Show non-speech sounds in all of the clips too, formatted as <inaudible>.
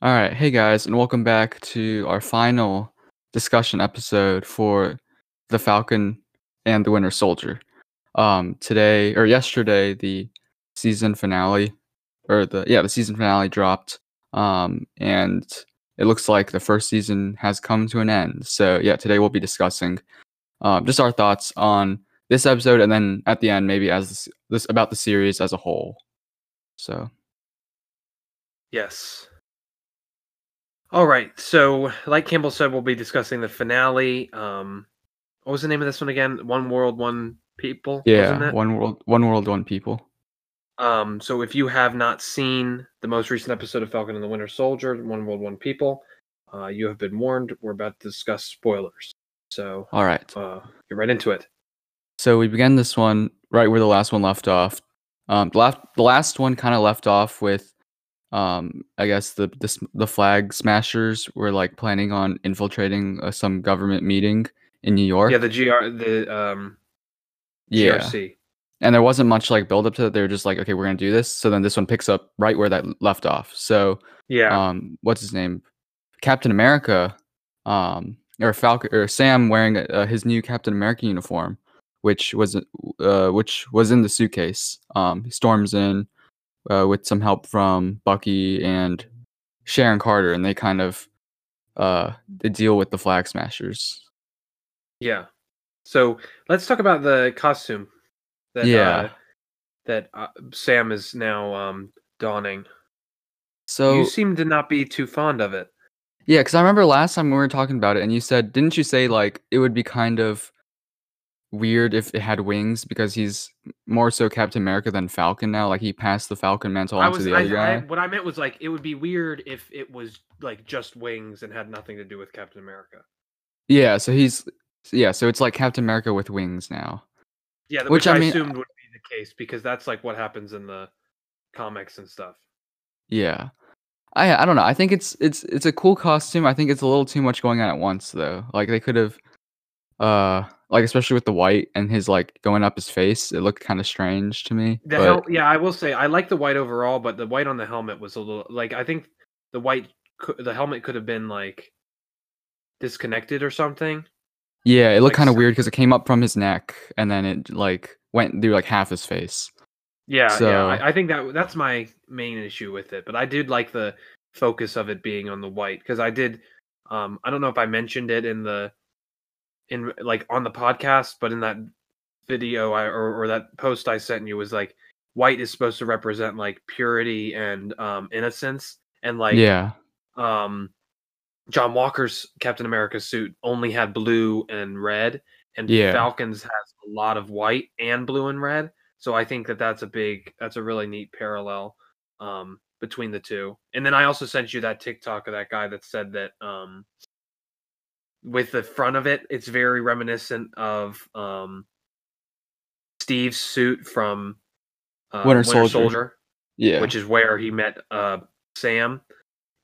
All right, hey guys, and welcome back to our final discussion episode for the Falcon and the Winter Soldier. Um, today or yesterday, the season finale, or the yeah, the season finale dropped. Um, and it looks like the first season has come to an end. So yeah, today we'll be discussing um, just our thoughts on this episode, and then at the end, maybe as this, this about the series as a whole. So Yes. All right. So, like Campbell said, we'll be discussing the finale. Um, what was the name of this one again? One World, One People. wasn't yeah, one world, one world, one people. Um, so if you have not seen the most recent episode of Falcon and the Winter Soldier, One World, One People, uh, you have been warned. We're about to discuss spoilers. So All right. uh, get right into it. So we began this one right where the last one left off. Um, the last the last one kind of left off with, um, I guess the the, the flag smashers were like planning on infiltrating uh, some government meeting in New York. Yeah, the GR, the um, yeah, GRC. and there wasn't much like build up to it. They were just like, okay, we're gonna do this. So then this one picks up right where that left off. So Yeah, um, what's his name? Captain America, um, or Falcon or Sam wearing uh, his new Captain America uniform, which was uh, which was in the suitcase. Um, he storms in uh, with some help from Bucky and Sharon Carter, and they kind of uh, they deal with the Flag Smashers. yeah. So let's talk about the costume. That, Yeah. Uh, that uh, Sam is now um, donning. So you seem to not be too fond of it. Yeah, because I remember last time we were talking about it, and you said, didn't you say like it would be kind of weird if it had wings because he's more so Captain America than Falcon now? Like he passed the Falcon mantle I onto was the I, other I, guy. what I meant was like it would be weird if it was like just wings and had nothing to do with Captain America. Yeah, so he's yeah, so it's like Captain America with wings now. Yeah, Which, which, I I, mean- assumed would be the case because that's like what happens in the comics and stuff. Yeah. I I don't know. I think it's it's it's a cool costume. I think it's a little too much going on at once though. Like they could have uh like especially with the white and his like going up his face, it looked kind of strange to me. The but- hel- yeah, I will say I like the white overall, but the white on the helmet was a little like I think the white the helmet could have been like disconnected or something. Yeah, it looked like kind of weird because it came up from his neck and then it like went through like half his face. Yeah, So- yeah. I, I think that that's my main issue with it. But I did like the focus of it being on the white because I did. Um, I don't know if I mentioned it in the in like on the podcast, but in that video I or, or that post I sent you was like white is supposed to represent like purity and um innocence and like yeah, um John Walker's Captain America suit only had blue and red, and Yeah. Falcons has a lot of white and blue and red. So I think that that's a big, that's a really neat parallel um, between the two. And then I also sent you that TikTok of that guy that said that um, with the front of it, it's very reminiscent of um, Steve's suit from uh, Winter Soldier. yeah, which is where he met uh, Sam.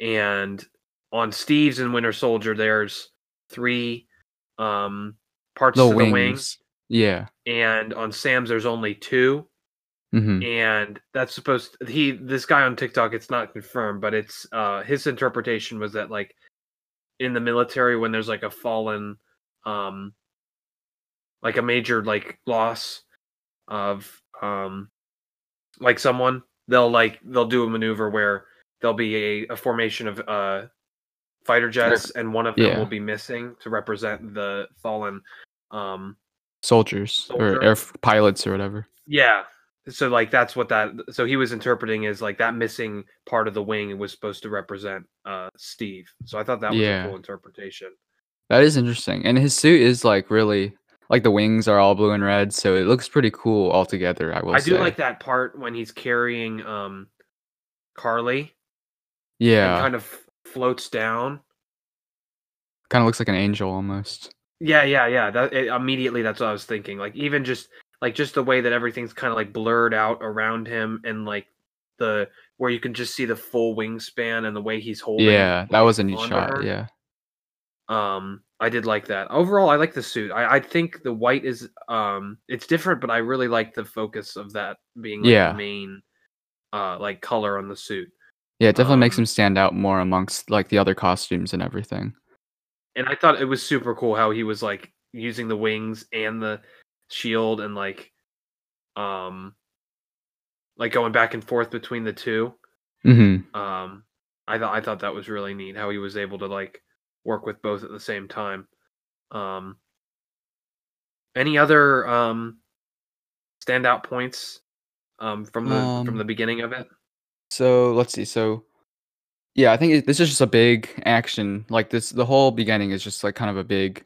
And on Steve's and Winter Soldier, there's three um, parts the to wings. the wings, Yeah. and on Sam's there's only two. hmm And that's supposed he this guy on TikTok. It's not confirmed, but it's uh, his interpretation was that like in the military when there's like a fallen, um, like a major like loss of um like someone they'll like they'll do a maneuver where there'll be a, a formation of uh fighter jets and one of them yeah. will be missing to represent the fallen um Soldiers or air pilots or whatever. yeah so like that's what that so he was interpreting is like that missing part of the wing was supposed to represent uh steve so i thought that was Yeah. a cool interpretation That is interesting, and his suit is like really like the wings are all blue and red, so it looks pretty cool altogether. I will i say. do like that part when he's carrying um carly Yeah, kind of floats down kind of looks like an angel almost. Yeah, yeah, yeah. That it, immediately that's what I was thinking. Like even just like just the way that everything's kind of like blurred out around him and like the where you can just see the full wingspan and the way he's holding. Yeah, that was a neat shot. her. Yeah, Um I did like that. Overall, I like the suit. I, I think the white is um it's different, but I really like the focus of that being like Yeah. the main uh like color on the suit. Yeah, it definitely makes Um, him stand out more amongst like the other costumes and everything. and I thought it was super cool how he was like using the wings and the shield and like um like going back and forth between the two. Mm-hmm. Um I thought I thought that was really neat how he was able to like work with both at the same time. Um any other um standout points um from the from Um, the beginning of it? So let's see. So yeah, I think it, this is just a big action. Like this, the whole beginning is just like kind of a big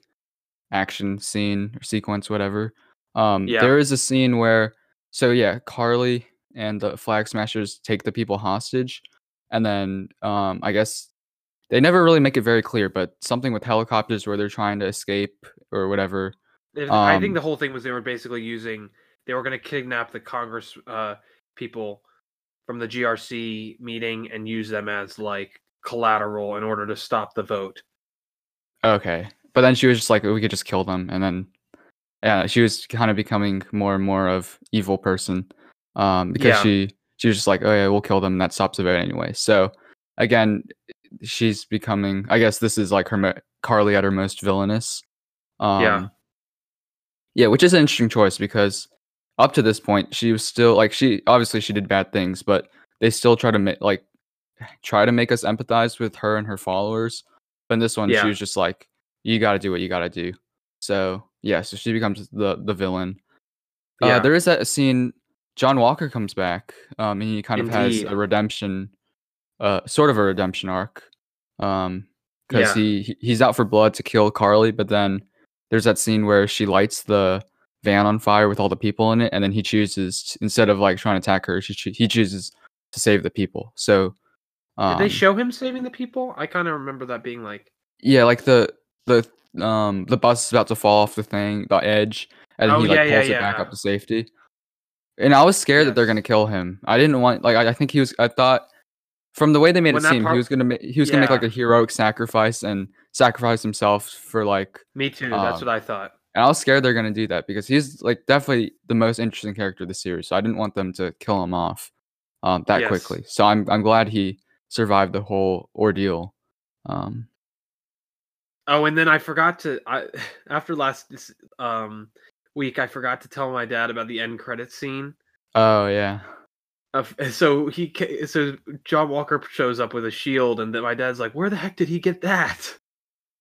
action scene or sequence, whatever. Um, Yeah. there is a scene where, so yeah, Carly and the Flag Smashers take the people hostage, and then um, I guess they never really make it very clear, but something with helicopters where they're trying to escape or whatever. It- I think Um, the whole thing was they were basically using they were going to kidnap the Congress uh, people from the GRC meeting and use them as like collateral in order to stop the vote. Okay. But then she was just like, we could just kill them, and then yeah, she was kind of becoming more and more of evil person, um, because Yeah. she she was just like, oh yeah, we'll kill them, and that stops the vote anyway. So again, she's becoming. I guess this is like her mo- Carly at her most villainous. Um, Yeah. Yeah, which is an interesting choice because up to this point, she was still like she obviously she did bad things, but they still try to make like try to make us empathize with her and her followers. But in this one, Yeah. she was just like, "You got to do what you got to do." So yeah, so she becomes the the villain. Yeah. Uh, there is that scene. John Walker comes back, um, and he kind of has a redemption, uh, sort of a redemption arc, um, because Yeah. he he- he's out for blood to kill Carly, but then there's that scene where she lights the van on fire with all the people in it, and then he chooses instead of like trying to attack her, she he chooses to save the people. So, um, Did they show him saving the people? I kind of remember that being like, yeah, like the the um the bus is about to fall off the thing, the edge, and Oh, he like yeah, yeah, pulls it back yeah. up to safety. And I was scared that they're gonna kill him. I didn't want like I, I think he was. I thought from the way they made When it seem, part- he was gonna ma- he was gonna make like a heroic sacrifice and sacrifice himself for like. me too. That's Um, what I thought. And I was scared they're gonna do that because he's like definitely the most interesting character of the series. So I didn't want them to kill him off um, that Yes. quickly. So I'm I'm glad he survived the whole ordeal. Um, Oh, and then I forgot to I <sighs> after last this, um week I forgot to tell my dad about the end credit scene. oh yeah. Of, <laughs> so he so John Walker shows up with a shield, and then my dad's like, "Where the heck did he get that?"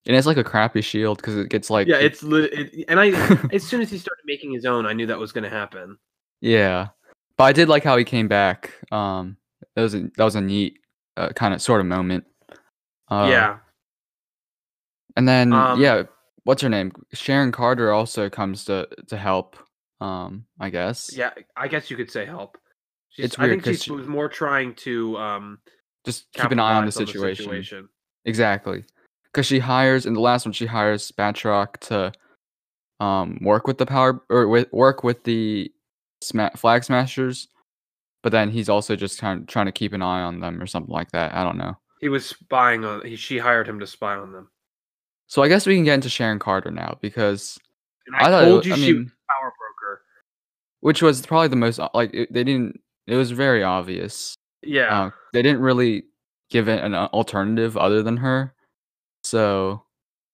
And it's like a crappy shield because it gets like yeah, it's lit. It, and I <laughs> as soon as he started making his own, I knew that was going to happen. yeah. But I did like how he came back. Um, that was a, that was a neat uh, kind of sort of moment. Uh, yeah, And then Um, yeah, what's her name? Sharon Carter also comes to to help. Um, I guess. yeah. I guess you could say help. She's, It's I weird think 'cause she was more trying to um Just keep an eye on the capitalize situation. Exactly. Because she hires in the last one, she hires Batroc to um work with the power or with work with the sma- flag smashers, but then he's also just kind of trying to keep an eye on them or something like that. I don't know. He was spying on. He, she hired him to spy on them. So I guess we can get into Sharon Carter now because And I I, thought it told wa- you I she was mean- power broker. which was probably the most like it, they didn't. It was very obvious. Yeah, Uh, they didn't really give it an uh, alternative other than her. So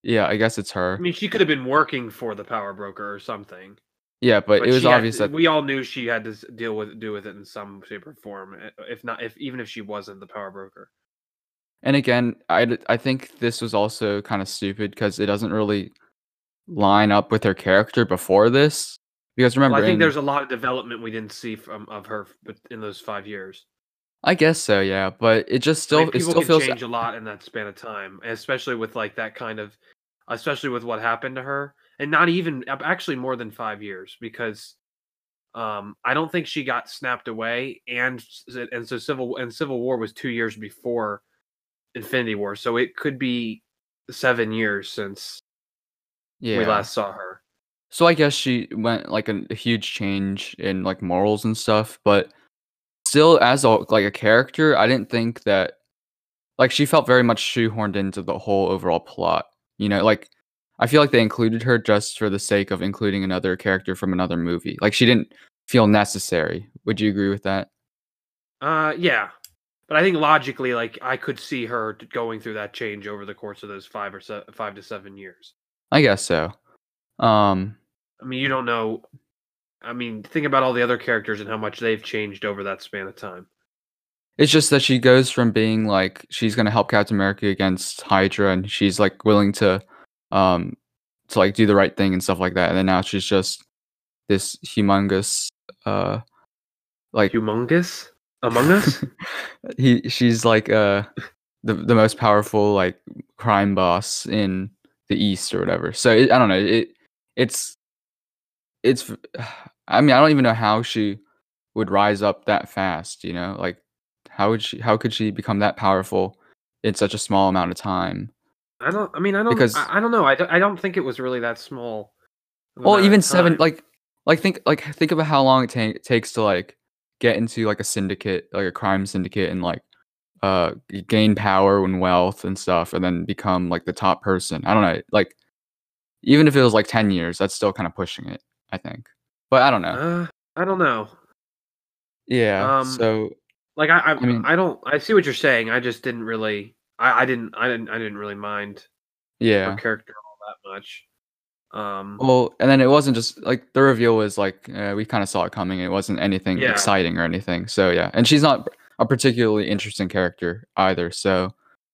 yeah, I guess it's her. I mean, she could have been working for the power broker or something. yeah, but, But it was obvious to- that we all knew she had to deal with do with it in some shape or form. If not, if even if she wasn't the power broker. And again, I, I think this was also kind of stupid because it doesn't really line up with her character before this. Because remember, Well, I think in- there's a lot of development we didn't see from of her but in those five years. I guess so, yeah. But it just I still mean, it still feels change a lot in that span of time, especially with like that kind of, especially with what happened to her, and not even actually more than five years because, um, I don't think she got snapped away, and and so civil and Civil War was two years before Infinity War, so it could be seven years since yeah. we last saw her. So I guess she went like a, a huge change in like morals and stuff, but still as a like a character, I didn't think that like she felt very much shoehorned into the whole overall plot. You know, like I feel like they included her just for the sake of including another character from another movie. Like she didn't feel necessary. Would you agree with that? Uh, yeah, but I think logically, like I could see her going through that change over the course of those five or se- five to seven years. I guess so. Um, I mean, you don't know. I mean, think about all the other characters and how much they've changed over that span of time. it's just that she goes from being like she's gonna help Captain America against Hydra, and she's like willing to, um, to like do the right thing and stuff like that, and then now she's just this humongous, uh, like Humongous Among Us. <laughs> he she's like uh the the most powerful like crime boss in the east or whatever so it, i don't know it it's it's <sighs> i mean i don't even know how she would rise up that fast you know like how would she how could she become that powerful in such a small amount of time I don't. I mean, I don't. Because- I, I don't know. I don't, I don't think it was really that small. well even seven like like think like think about how long it ta- takes to like get into like a syndicate like a crime syndicate and like uh gain power and wealth and stuff and then become like the top person i don't know like even if it was like 10 years that's still kind of pushing it i think but i don't know Uh, I don't know. yeah um, so Like I, I, I mean- I don't. I see what you're saying. I just didn't really. I, I didn't. I didn't. I didn't really mind yeah her character all that much. Um. well and then it wasn't just like the reveal was like uh, we kind of saw it coming it wasn't anything Yeah. exciting or anything so yeah and she's not a particularly interesting character either so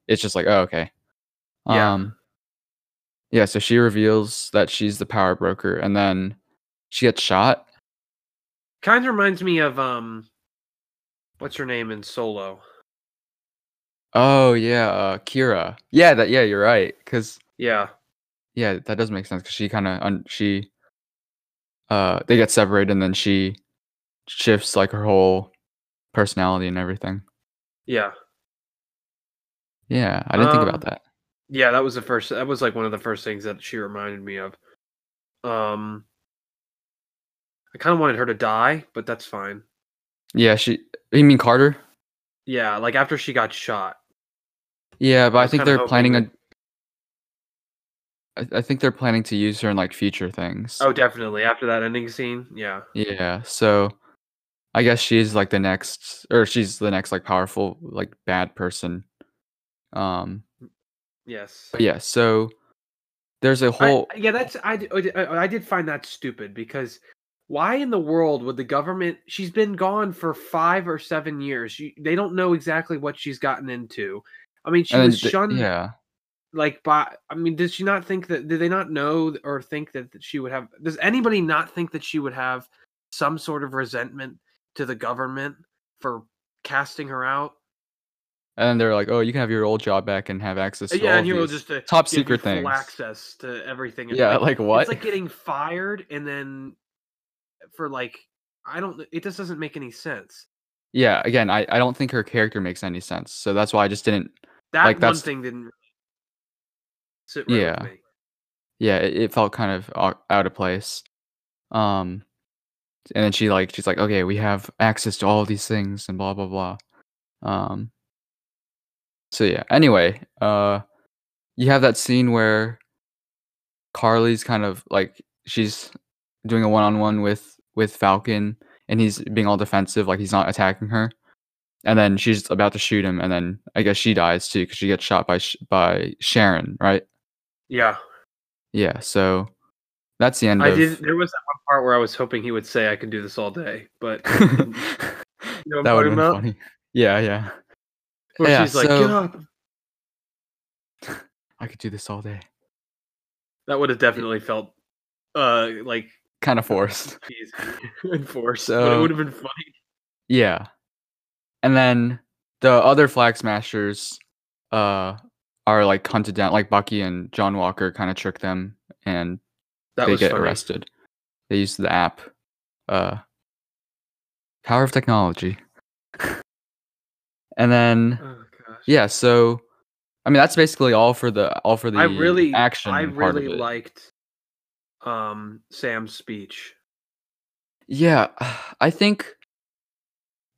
it's just like oh okay Yeah. um yeah so she reveals that she's the power broker and then she gets shot Kind of reminds me of um. What's her name in Solo? oh yeah uh Qi'ra yeah that yeah you're right because Yeah. Yeah that does make sense because she kind of un- she uh they get separated and then she shifts like her whole personality and everything Yeah. yeah i didn't think Um, about that Yeah. That was the first. That was like one of the first things that she reminded me of. Um. I kind of wanted her to die, but that's fine. yeah she you mean carter Yeah, like after she got shot. yeah but I i, think they're planning that- a I, I think they're planning to use her in like future things Oh, definitely. After that ending scene, yeah. Yeah, so I guess she's like the next or she's the next like powerful like bad person. Um Yes. but yeah, so there's a whole yeah, that's I. I did find that stupid because why in the world would the government? She's been gone for five or seven years. You, they don't know exactly what she's gotten into. I mean, she was th- shunned yeah. Like by. I mean, did she not think that? Did they not know or think that, that she would have? Does anybody not think that she would have some sort of resentment to the government for casting her out? And then they're like, "Oh, you can have your old job back and have access uh, to yeah, all and you these just to top secret full things." access to everything. Yeah, like what? It's like getting fired and then for like I don't. It just doesn't make any sense. yeah, again, I I don't think her character makes any sense. So that's why I just didn't That Like, one that's- thing didn't sit right Yeah. yeah, it, it felt kind of out of place. Um and then she like she's like, "Okay, we have access to all these things and blah blah blah." Um So yeah, anyway, uh you have that scene where Carly's kind of like she's doing a one-on-one with with Falcon and he's being all defensive like he's not attacking her. And then she's about to shoot him and then I guess she dies too cuz she gets shot by Sh- by Sharon, right? Yeah, Yeah, so that's the end I of did. There was that one part where I was hoping he would say, "I can do this all day," but <laughs> you know that would have been about? funny. Yeah, yeah. Where Yeah, she's like, so- "Get up." <laughs> I could do this all day. That would have definitely felt uh like Kind of forced. <laughs> and forced, but it would have been funny. Yeah. And then the other flag smashers uh are like hunted down like Bucky and John Walker kind of trick them and That they was get funny. arrested. They use the app. Uh power of technology. <laughs> and then Oh gosh. yeah, so I mean that's basically all for the all for the I really, action I really liked um Sam's speech. Yeah, <sighs> I think.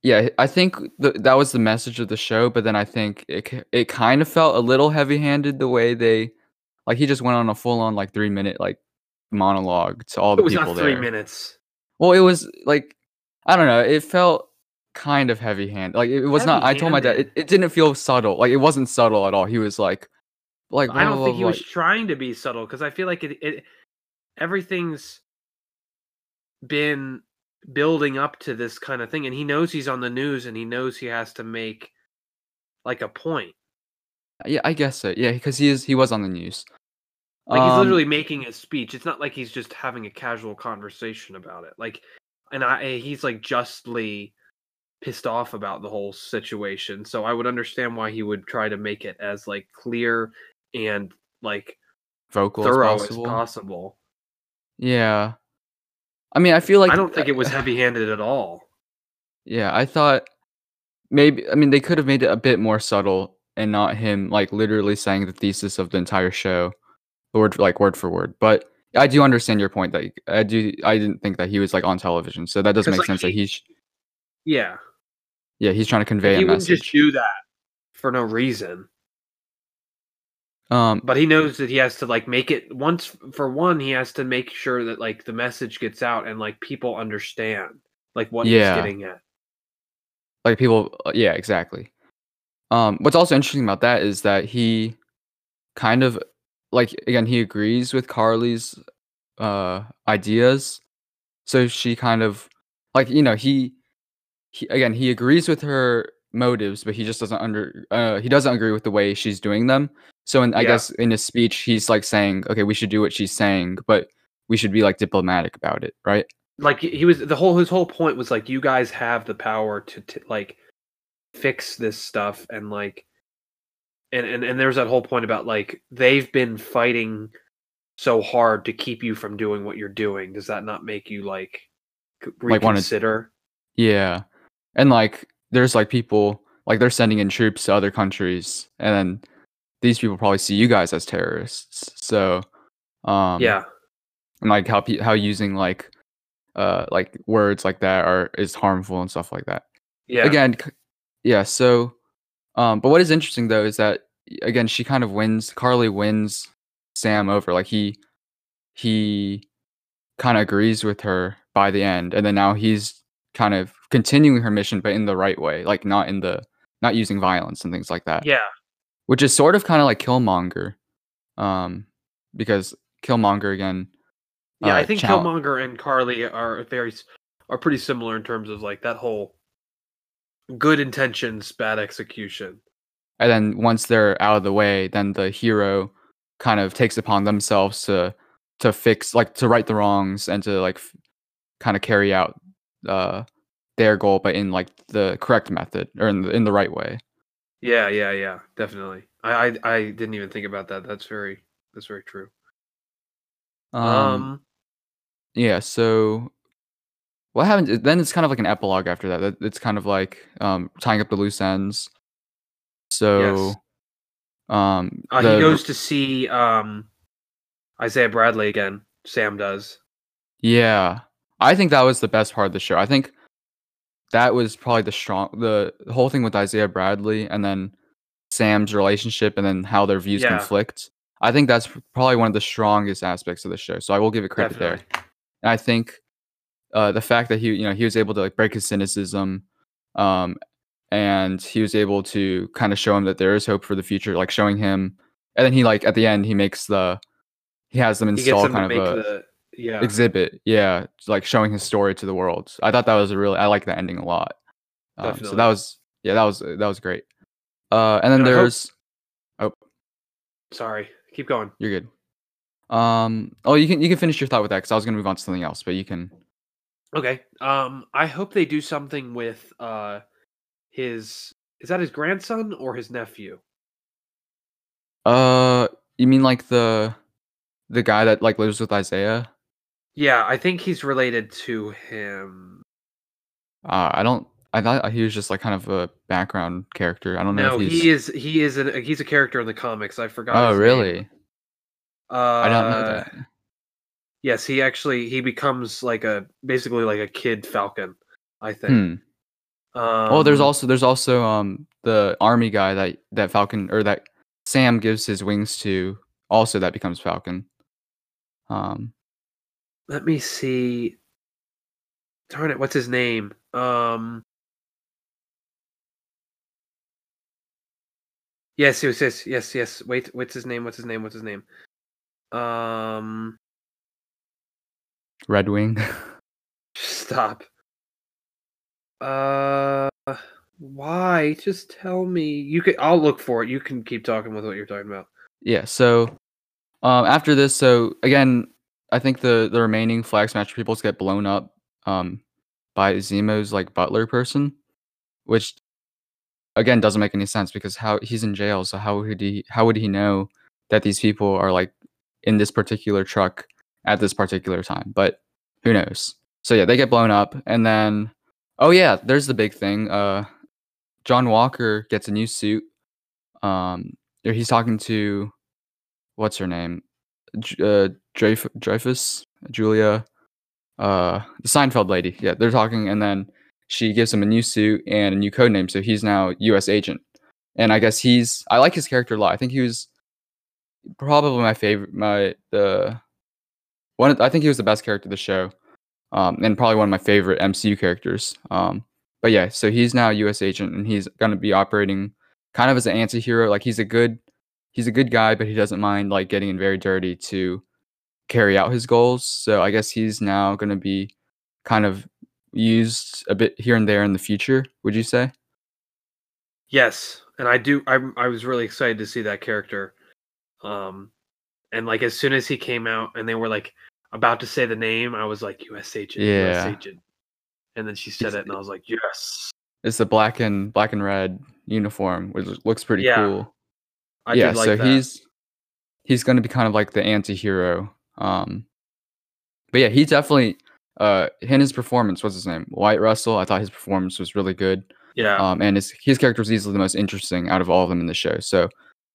Yeah, I think th- that was the message of the show, but then I think it it kind of felt a little heavy-handed the way they, like, he just went on a full-on like three-minute like monologue to all It the was people not three there. minutes. Well, it was like, I don't know, it felt kind of heavy-handed. Like it was not. I told my dad it, it didn't feel subtle. Like it wasn't subtle at all. He was like, like I don't blah, think he blah, was trying to be subtle because I feel like it, it everything's been building up to this kind of thing and he knows he's on the news and he knows he has to make like a point. Yeah, I guess so. Yeah, because he is. He was on the news. Like he's Um, literally making a speech. It's not like he's just having a casual conversation about it. Like and I he's like justly pissed off about the whole situation. So I would understand why he would try to make it as like clear and like vocal thorough as as possible. possible. Yeah. I mean, I feel like I don't think it was heavy-handed at all. Yeah, I thought maybe. I mean, they could have made it a bit more subtle and not him like literally saying the thesis of the entire show, word like word for word. But I do understand your point that I do. I didn't think that he was like on television, so that does 'Cause, make like, sense that he- he's Yeah, yeah he's trying to convey he a wouldn't message. just do that for no reason. Um, But he knows that he has to like make it once for one. He has to make sure that like the message gets out and like people understand like what Yeah. he's getting at. like people uh, yeah exactly um what's also interesting about that is that he kind of like again he agrees with carly's uh ideas so she kind of like you know he, he again he agrees with her motives but he just doesn't under uh he doesn't agree with the way she's doing them so in, i Yeah. guess in his speech he's like saying okay we should do what she's saying but we should be like diplomatic about it right Like he was the whole his whole point was like you guys have the power to, to like fix this stuff and like and, and and there's that whole point about like they've been fighting so hard to keep you from doing what you're doing. Does that not make you like c- Like, reconsider? Yeah. And like there's like people like they're sending in troops to other countries and then these people probably see you guys as terrorists. So um yeah, and like how pe- how using like uh like words like that are is harmful and stuff like that. yeah, Again, yeah, so um but what is interesting though is that again she kind of wins Carly wins Sam over like he he kind of agrees with her by the end and then now he's kind of continuing her mission but in the right way like not in the not using violence and things like that yeah, which is sort of kind of like killmonger um because killmonger again yeah. I uh, think chal- Killmonger and Carly are very are pretty similar in terms of like that whole good intentions, bad execution. and then once they're out of the way then the hero kind of takes upon themselves to to fix like to right the wrongs and to like f- kind of carry out uh their goal but in like the correct method or in the, in the right way Yeah, yeah, yeah, definitely. I, I I didn't even think about that. That's very that's very true. um, Um, yeah so what happens then it's kind of like an epilogue after that That- it's kind of like um tying up the loose ends so um uh, the- he goes to see um Isaiah Bradley again. Sam does. Yeah. I think that was the best part of the show. I think that was probably the strong the whole thing with Isaiah Bradley and then Sam's relationship and then how their views Yeah. conflict. I think that's probably one of the strongest aspects of the show. So I will give it credit there. And I think uh, the fact that he, you know, he was able to like break his cynicism, um, and he was able to kind of show him that there is hope for the future, like showing him, and then he like at the end he makes the, he has them install kind of a the yeah. exhibit, yeah, like showing his story to the world. I thought that was a really, I like that ending a lot. Um, so that was, yeah, that was that was great. Uh, and then And I hope- there's, Sorry, keep going. you're good. Um, oh, you can you can finish your thought with that because I was gonna move on to something else, but you can. Okay. Um, I hope they do something with uh his is that his grandson or his nephew? Uh, you mean like the the guy that like lives with Isaiah? Yeah, I think he's related to him. Uh, I don't. I thought he was just like kind of a background character. I don't know No, if he's. he is he is a he's a character in the comics. I forgot. oh, really? Uh, I don't know that. Yes, he actually he becomes like a basically like a kid Falcon. I think. Hmm. Um, oh, there's also there's also um the army guy that that Falcon or that Sam gives his wings to. Also, that becomes Falcon. Um, let me see. Darn it, what's his name? Um. Yes, yes, yes, yes, yes. Wait, what's his name? What's his name? What's his name? Um. Red Wing. <laughs> Stop. Uh, why? Just tell me. You can. I'll look for it. You can keep talking with what you're talking about. Yeah. So, um, after this, so again, I think the the remaining flag smash peoples get blown up um, by Zemo's like butler person, which again doesn't make any sense because how he's in jail. So how would he how would he know that these people are like in this particular truck at this particular time? But who knows? So yeah, they get blown up, and then oh yeah, there's the big thing. Uh, John Walker gets a new suit. Um, he's talking to what's her name, uh, Dreyf- Dreyfus, Julia, uh, the Seinfeld lady. Yeah, they're talking, and then she gives him a new suit and a new code name, so he's now U.S. agent. And I guess he's I like his character a lot. I think he was probably my favorite. My the one. I think he was the best character of the show, um, and probably one of my favorite MCU characters. Um, but yeah, so he's now U.S. agent, and he's gonna be operating kind of as an anti-hero. Like he's a good he's a good guy, but he doesn't mind like getting in very dirty to carry out his goals. So I guess he's now gonna be kind of used a bit here and there in the future. Would you say? Yes, and I do. I I was really excited to see that character. Um, and like as soon as he came out and they were like about to say the name, I was like U.S. agent, U.S. Yeah. agent. And then she said it, and I was like, yes. It's the black and black and red uniform, which looks pretty Yeah, cool. I yeah, like so that. he's he's going to be kind of like the anti-hero. Um, but yeah, he definitely uh in his performance, what's his name? Wyatt Russell. I thought his performance was really good. yeah, Um, and his his character was easily the most interesting out of all of them in the show. So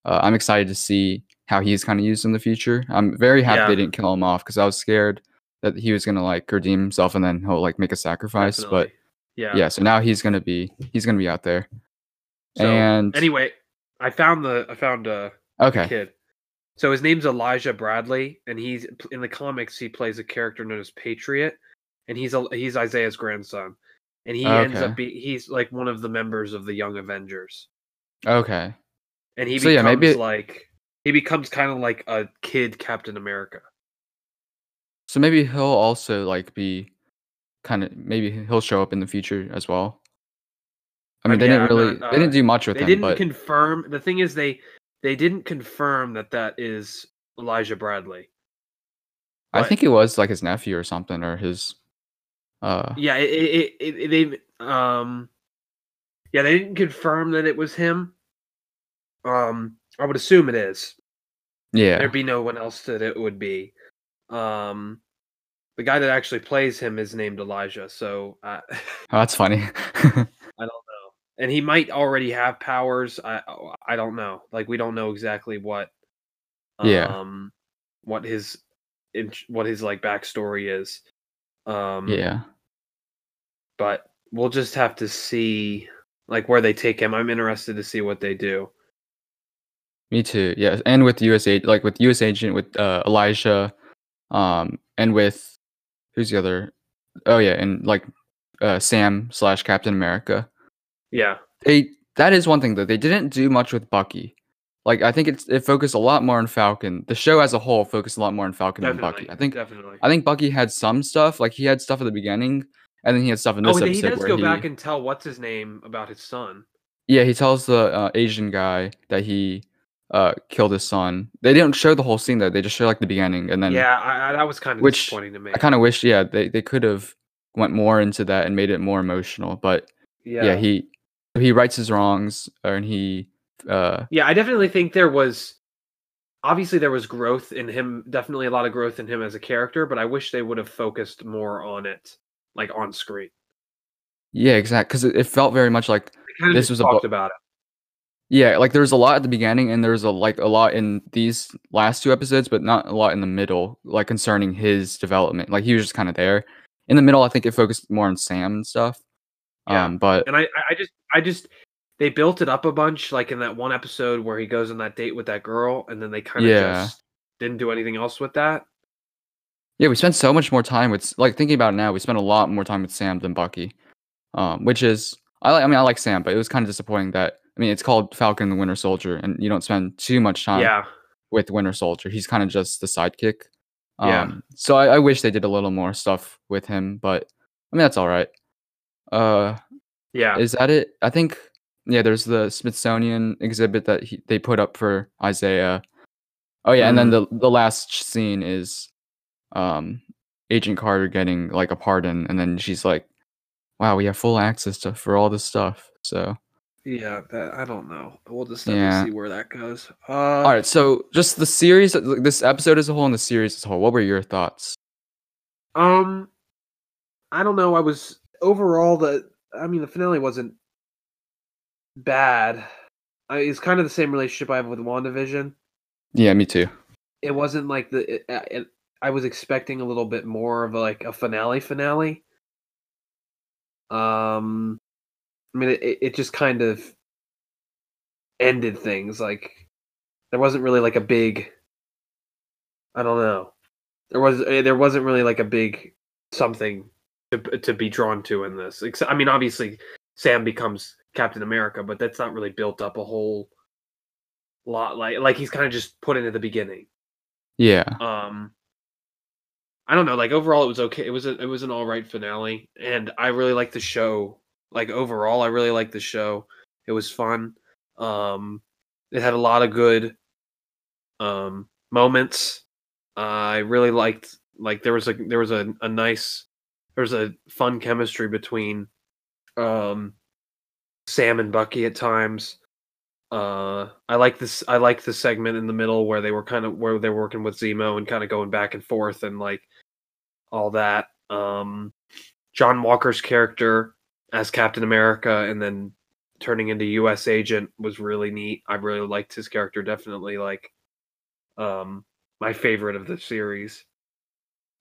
uh, I'm excited to see how he's kind of used in the future. I'm very happy Yeah. they didn't kill him off because I was scared that he was gonna like redeem himself and then he'll like make a sacrifice. But yeah, yeah, so now he's gonna be he's gonna be out there. So and anyway, I found the I found uh okay, kid. So his name's Elijah Bradley, and he's in the comics. He plays a character known as Patriot, and he's a, he's Isaiah's grandson, and he ends up be he's like one of the members of the Young Avengers, okay, and he So, yeah, becomes maybe it- like he becomes kind of like a kid Captain America. so maybe he'll also like be kind of maybe he'll show up in the future as well. I Uh, mean, they yeah, didn't really not, they didn't uh, do much with They him, They didn't but confirm. The thing is, they they didn't confirm that that is Elijah Bradley. I think it was like his nephew or something or his uh Yeah, it, it, it, it they um yeah, they didn't confirm that it was him. Um I would assume it is. yeah. There'd be no one else that it would be. Um the guy that actually plays him is named Elijah, so uh, <laughs> Oh, that's funny. <laughs> I don't know. And he might already have powers. I I don't know. Like we don't know exactly what Yeah. um what his what his like backstory is. Um yeah. but we'll just have to see like where they take him. I'm interested to see what they do. Me too. Yeah, and with US Agent, like with US Agent, with uh, Elijah, um, and with who's the other? Oh yeah, and like uh, Sam slash Captain America. Yeah. They that is one thing though. They didn't do much with Bucky. Like I think it's it focused a lot more on Falcon. The show as a whole focused a lot more on Falcon than Bucky. I think definitely. I think Bucky had some stuff. Like he had stuff at the beginning, and then he had stuff in this episode. oh, he does go he, back and tell what's his name about his son. yeah, he tells the uh, Asian guy that he uh killed his son. They didn't show the whole scene though. They just show like the beginning, and then yeah, I, I, that was kind of which disappointing to me. I kind of wish, yeah, they, they could have went more into that and made it more emotional. But yeah. yeah, he he rights his wrongs, uh, and he uh Yeah, I definitely think there was obviously there was growth in him, definitely a lot of growth in him as a character, but I wish they would have focused more on it, like on screen. yeah, exactly because it, it felt very much like This was a talked bo- about it. yeah, like there was a lot at the beginning, and there was a like a lot in these last two episodes, but not a lot in the middle, like concerning his development. Like he was just kind of there. In the middle, I think it focused more on Sam and stuff. Yeah. Um, but And I, I- just, I just, they built it up a bunch, like in that one episode where he goes on that date with that girl, and then they kind of Yeah. just didn't do anything else with that. Yeah, we spent so much more time with like thinking about it now. We spent a lot more time with Sam than Bucky, um, which is I like. I mean, I like Sam, but it was kind of disappointing that I mean, it's called Falcon and the Winter Soldier, and you don't spend too much time yeah, with Winter Soldier. He's kind of just the sidekick. Um, Yeah. So I, I wish they did a little more stuff with him, but I mean that's all right. Uh, yeah, is that it? I think yeah. There's the Smithsonian exhibit that he, they put up for Isaiah. Oh yeah, and then the the last scene is, um, Agent Carter getting like a pardon, and then she's like, "Wow, we have full access to for all this stuff." So yeah. That I don't know. We'll just Yeah. see where that goes. Uh, all right, so just the series, this episode as a whole, and the series as a whole. What were your thoughts? Um, I don't know. I was overall the. I mean, the finale wasn't bad. I, it's kind of the same relationship I have with WandaVision. Yeah, me too. It wasn't like the. It, it, I was expecting a little bit more of like a finale finale. Um, I mean, it, it it just kind of ended things. Like there wasn't really like a big. I don't know. There was eh, there wasn't really like a big something to to be drawn to in this. Except, I mean, obviously Sam becomes Captain America, but that's not really built up a whole lot. Like like he's kind of just put in at the beginning. Yeah. Um, I don't know. Like overall, it was okay. It was a, it was an all right finale, and I really liked the show. Like overall, I really liked the show. It was fun. Um, it had a lot of good um moments. Uh, I really liked like there was a there was a, a nice there was a fun chemistry between um Sam and Bucky at times. Uh, I like this. I like the segment in the middle where they were kind of where they're working with Zemo and kind of going back and forth and like all that. Um, John Walker's character as Captain America and then turning into U.S. agent was really neat. I really liked his character. Definitely like um my favorite of the series.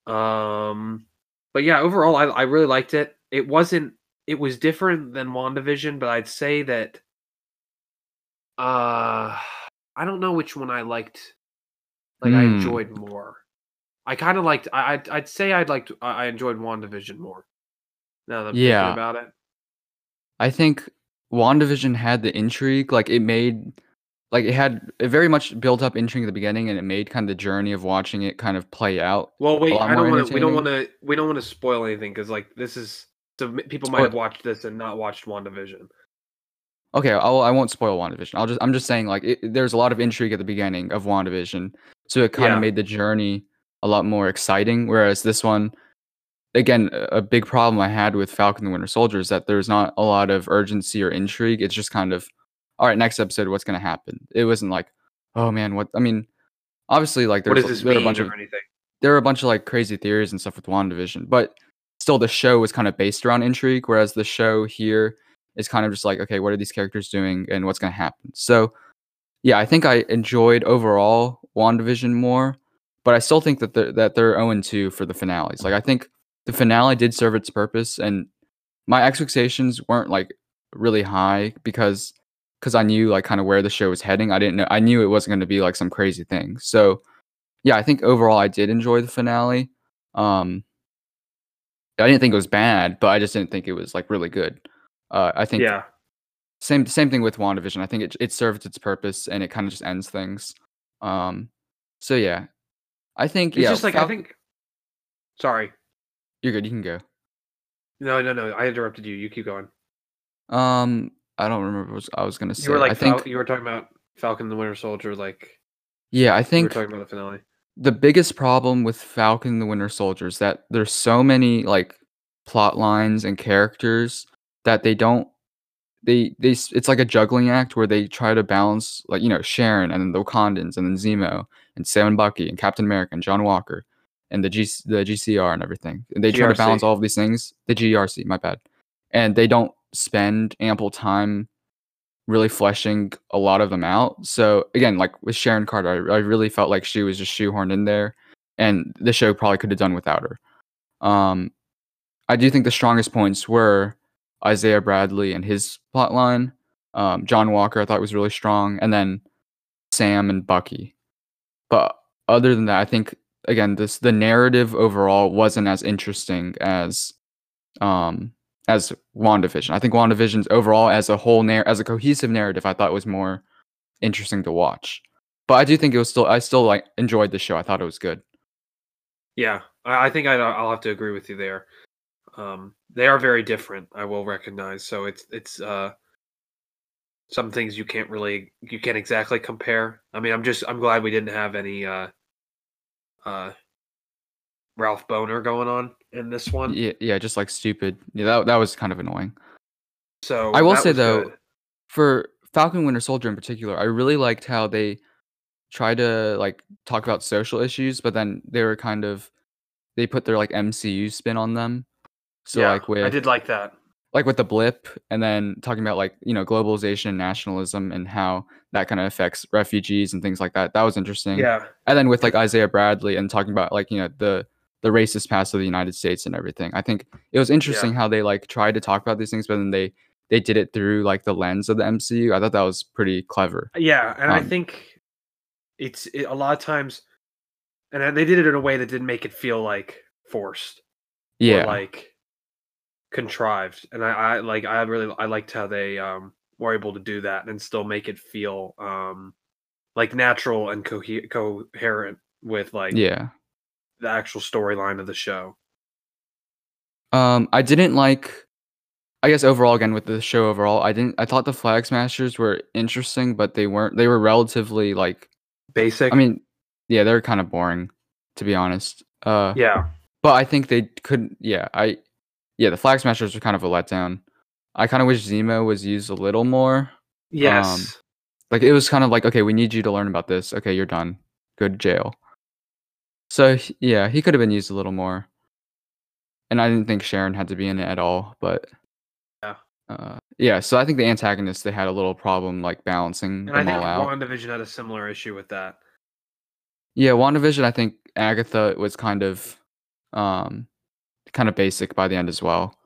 Um, but yeah, overall, I I really liked it. It wasn't. It was different than WandaVision, but I'd say that. Uh, I don't know which one I liked. Like I Hmm. enjoyed more. I kind of liked. I I'd, I'd say I'd liked. I I enjoyed WandaVision more. Now that I'm Yeah. thinking about it. I think WandaVision had the intrigue, like it made like it had it very much built up intrigue at the beginning and it made kind of the journey of watching it kind of play out. Well, wait. I don't want to. We don't want to. We don't want to spoil anything because like this is. So people might have watched this and not watched WandaVision. Okay, I'll, I won't spoil WandaVision. I'll just I'm just saying like it, there's a lot of intrigue at the beginning of WandaVision, so it kind Yeah. of made the journey a lot more exciting. Whereas this one, again, a a big problem I had with Falcon and the Winter Soldier is that there's not a lot of urgency or intrigue. It's just kind of, all right, next episode, what's gonna happen? It wasn't like, oh man, what? I mean, obviously, like What there's does this there a bunch of anything? there are a bunch of like crazy theories and stuff with WandaVision, but still the show was kind of based around intrigue, whereas the show here is kind of just like, okay, what are these characters doing and what's gonna happen? So yeah, I think I enjoyed overall WandaVision more, but I still think that they're that they're 0 2 for the finales. Like I think the finale did serve its purpose and my expectations weren't like really high because because I knew like kind of where the show was heading. I didn't know I knew it wasn't going to be like some crazy thing. So yeah, I think overall I did enjoy the finale. Um I didn't think it was bad, but I just didn't think it was like really good. Uh I think Yeah. same same thing with WandaVision. I think it it served its purpose and it kind of just ends things. Um so yeah. I think It's yeah, just like I think. Sorry. you're good, you can go. No, no, no. I interrupted you. You keep going. Um I don't remember what I was going to say. You were like I think Fal- you were talking about Falcon the Winter Soldier. Like yeah, I were think talking about the finale. the biggest problem with Falcon the Winter Soldier is that there's so many like plot lines and characters that they don't they they it's like a juggling act where they try to balance like you know Sharon and then the Wakandans and then Zemo and Sam and Bucky and Captain America and John Walker and the G the GCR and everything. And they try to balance all of these things. The GRC, my bad. And they don't spend ample time really fleshing a lot of them out. So again, like with Sharon Carter, I, I really felt like she was just shoehorned in there, and the show probably could have done without her. Um, I do think the strongest points were Isaiah Bradley and his plotline. Um, John Walker, I thought was really strong, and then Sam and Bucky. But other than that, I think again, this the narrative overall wasn't as interesting as um as WandaVision. I think WandaVision's overall as a whole narr- as a cohesive narrative, I thought was more interesting to watch. But I do think it was still I still like enjoyed the show. I thought it was good. Yeah, I, I think I'll have to agree with you there. Um, they are very different. I will recognize. So it's it's uh, some things you can't really you can't exactly compare. I mean, I'm just I'm glad we didn't have any uh, uh, Ralph Bohner going on in this one. Yeah, yeah, just like stupid. Yeah, that that was kind of annoying. So I will say though, good. for Falcon Winter Soldier in particular, I really liked how they tried to like talk about social issues, but then they were kind of they put their like MCU spin on them. So yeah, like with I did like that. like with the blip and then talking about like you know globalization and nationalism and how that kind of affects refugees and things like that that was interesting Yeah, and then with like isaiah bradley and talking about like you know the the racist past of the united states and everything. I think it was interesting how they like tried to talk about these things but then they they did it through like the lens of the mcu i thought that was pretty clever. Yeah, and I Um, think it's it, a lot of times, and they did it in a way that didn't make it feel like forced. or, yeah. like contrived and I, I like i really i liked how they um were able to do that and still make it feel um like natural and cohe- coherent with like yeah the actual storyline of the show um i didn't like i guess overall again with the show overall i didn't i thought the flag smashers were interesting but they weren't they were relatively like basic I mean, yeah, they're kind of boring, to be honest. Uh, yeah but I think they couldn't. Yeah, I, yeah, the flag smashers were kind of a letdown. I kind of wish Zemo was used a little more. yes Like it was kind of like, okay, we need you to learn about this. Okay, you're done. Good jail. So h- yeah, he could have been used a little more. And I didn't think Sharon had to be in it at all, but Yeah. uh, yeah. So I think the antagonists they had a little problem like balancing and i them think all out. wandavision had a similar issue with that Yeah, WandaVision, I think Agatha was kind of um kind of basic by the end as well.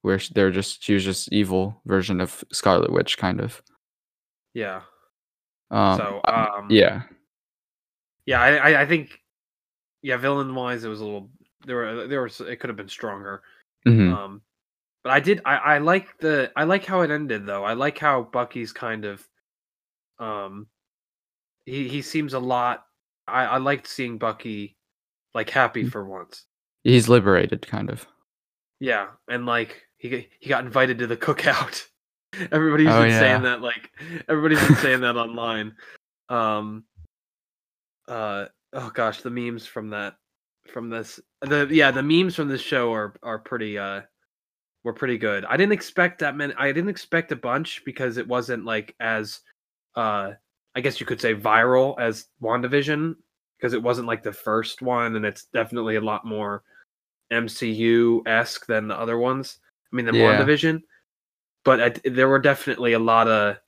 Where sh- they're just she was just evil version of Scarlet Witch kind of. yeah Um so I- um yeah. yeah I, I i think yeah villain wise it was a little there were there was it could have been stronger mhm, Um, but I did. I I like the. I like how it ended though. I like how Bucky's kind of. Um, he he seems a lot. I I liked seeing Bucky, like happy Mm. for once. He's liberated kind of. Yeah, and like he he got invited to the cookout. <laughs> Everybody's Oh, been yeah. saying that. Like everybody's been saying <laughs> that online. Um. Uh. Oh gosh, the memes from that, from this, the yeah, the memes from this show are are pretty uh, were pretty good. I didn't expect that many. I didn't expect a bunch because it wasn't like as, uh, I guess you could say viral as Wandavision because it wasn't like the first one, and it's definitely a lot more MCU esque than the other ones. I mean, the Yeah. WandaVision, but I, there were definitely a lot of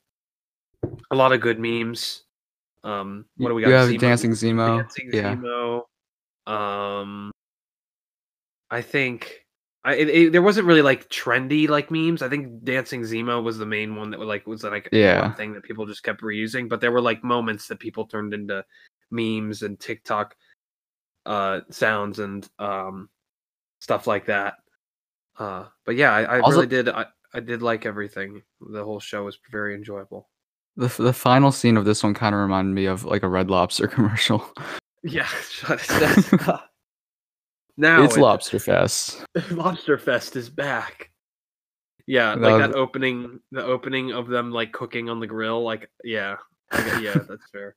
a lot of good memes. Um, what do we got? You have Zemo- Dancing Zemo. Dancing yeah. Zemo. Um, I think I it, it- there wasn't really like trendy like memes. I think Dancing Zemo was the main one that was like was like Yeah. one thing that people just kept reusing. But there were like moments that people turned into memes and TikTok uh sounds and um stuff like that. Uh, but yeah, I, I Also- really did. I, I did like everything. The whole show was very enjoyable. The the final scene of this one kind of reminded me of like a Red Lobster <laughs> commercial. Yeah, <laughs> <laughs> now it's it- Lobster Fest. Lobster Fest is back. Yeah, like that opening, the opening of them like cooking on the grill. Like, yeah, yeah, that's fair.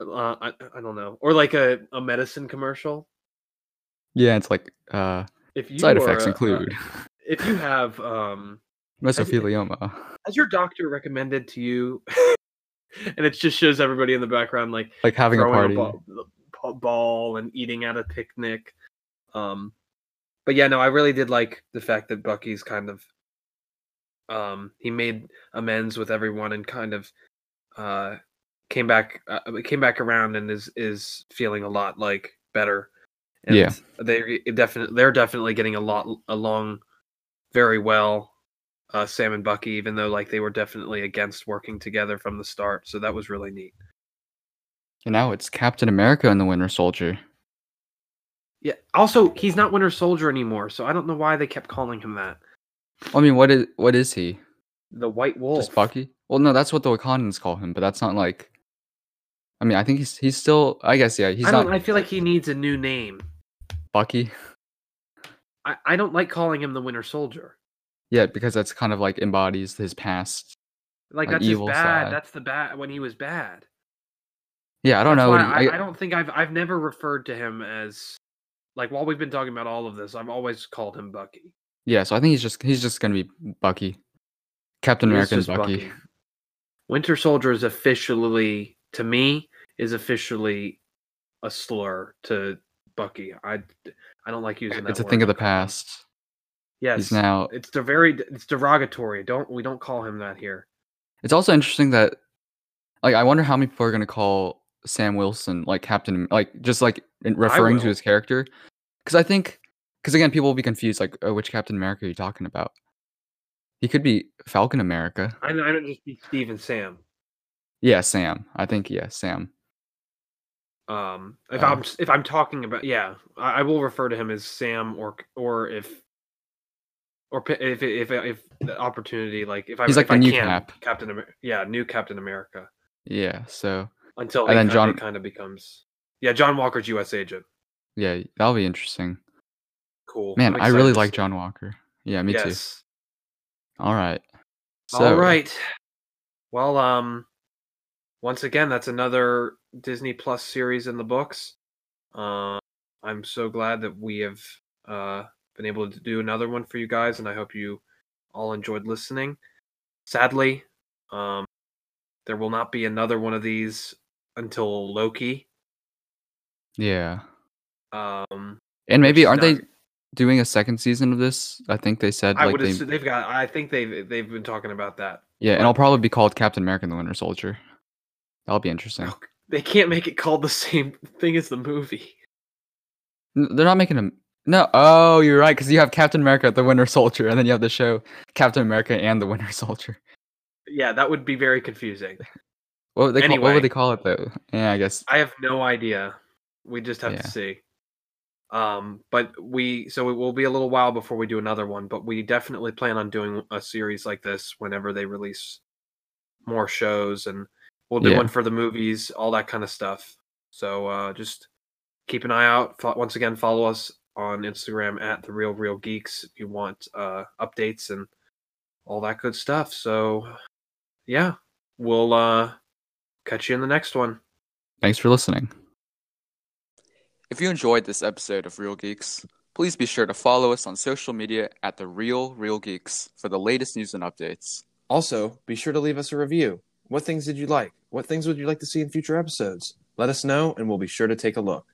Uh, I I don't know, or like a, a medicine commercial. Yeah, it's like uh If you side are, effects uh, include if you have um, mesothelioma. has your doctor recommended to you, <laughs> and it just shows everybody in the background like Like having a party. ball, ball and eating at a picnic. Um, but yeah, no, I really did like the fact that Bucky's kind of um he made amends with everyone and kind of uh came back uh, came back around and is is feeling a lot like better. And Yeah. they definitely they're definitely getting a lot along very well. Uh, Sam and Bucky, even though like they were definitely against working together from the start, so that was really neat. And now it's Captain America and the Winter Soldier. Yeah. Also, he's not Winter Soldier anymore, so I don't know why they kept calling him that. I mean, what is what is he? The White Wolf. Just Bucky? Well, no, that's what the Wakandans call him, but that's not like. I mean, I think he's he's still. I guess yeah, he's I don't. not I feel like he needs a new name. Bucky. I, I don't like calling him the Winter Soldier. Yeah, because that's kind of like embodies his past. Like, Like that's his evil bad. side. That's the bad when he was bad. Yeah, I don't That's know. he, I, I, I don't think I've I've never referred to him as like while we've been talking about all of this, I've always called him Bucky. yeah, so I think he's just he's just gonna be Bucky, Captain America and Bucky. Winter Soldier is officially to me is officially a slur to Bucky. I I don't like using that. It's a word. thing of the past. Yes, He's now. it's the very it's derogatory. Don't we don't call him that here. It's also interesting that, like, I wonder how many people are gonna call Sam Wilson like Captain, like just like in referring to his character, because I think, because again, people will be confused, like, oh, which Captain America are you talking about? He could be Falcon America. I, I don't just be Steve and Sam. Yeah, Sam. I think yeah, Sam. Um, if Uh, I'm if I'm talking about yeah, I, I will refer to him as Sam or or if or if if if, the opportunity like if I He's like if the I new can, Cap. Captain America, yeah new Captain America Yeah. So until And then John- kind of becomes yeah John Walker's U.S. agent. yeah, that'll be interesting. Cool, Man, I'm really like. John Walker. Yeah, me too. yes. All right. So, All right. Well, um, once again, that's another Disney Plus series in the books. Uh, I'm so glad that we have uh, been able to do another one for you guys, and I hope you all enjoyed listening. Sadly, um, there will not be another one of these until Loki. Yeah. Um, And maybe aren't they doing a second season of this? I think they said I like would they, assume they've got. I think they've they've been talking about that. yeah, and but- it'll probably be called Captain America and the Winter Soldier. That'll be interesting. <laughs> They can't make it called the same thing as the movie. They're not making a no. Oh, you're right because you have Captain America, the Winter Soldier, and then you have the show Captain America and the Winter <laughs> Soldier. Yeah, that would be very confusing. What would they call, what would they call it though? Yeah, I guess I have no idea. We just have Yeah. to see. Um, but we so it will be a little while before we do another one, but we definitely plan on doing a series like this whenever they release more shows and we'll do Yeah. one for the movies, all that kind of stuff. So uh just keep an eye out. Once again, follow us on Instagram at the real real geeks if you want uh updates and all that good stuff. So yeah, we'll uh catch you in the next one. Thanks for listening. If you enjoyed this episode of Real Geeks, please be sure to follow us on social media at The Real Real Geeks for the latest news and updates. Also, be sure to leave us a review. What things did you like? What things would you like to see in future episodes? Let us know, and we'll be sure to take a look.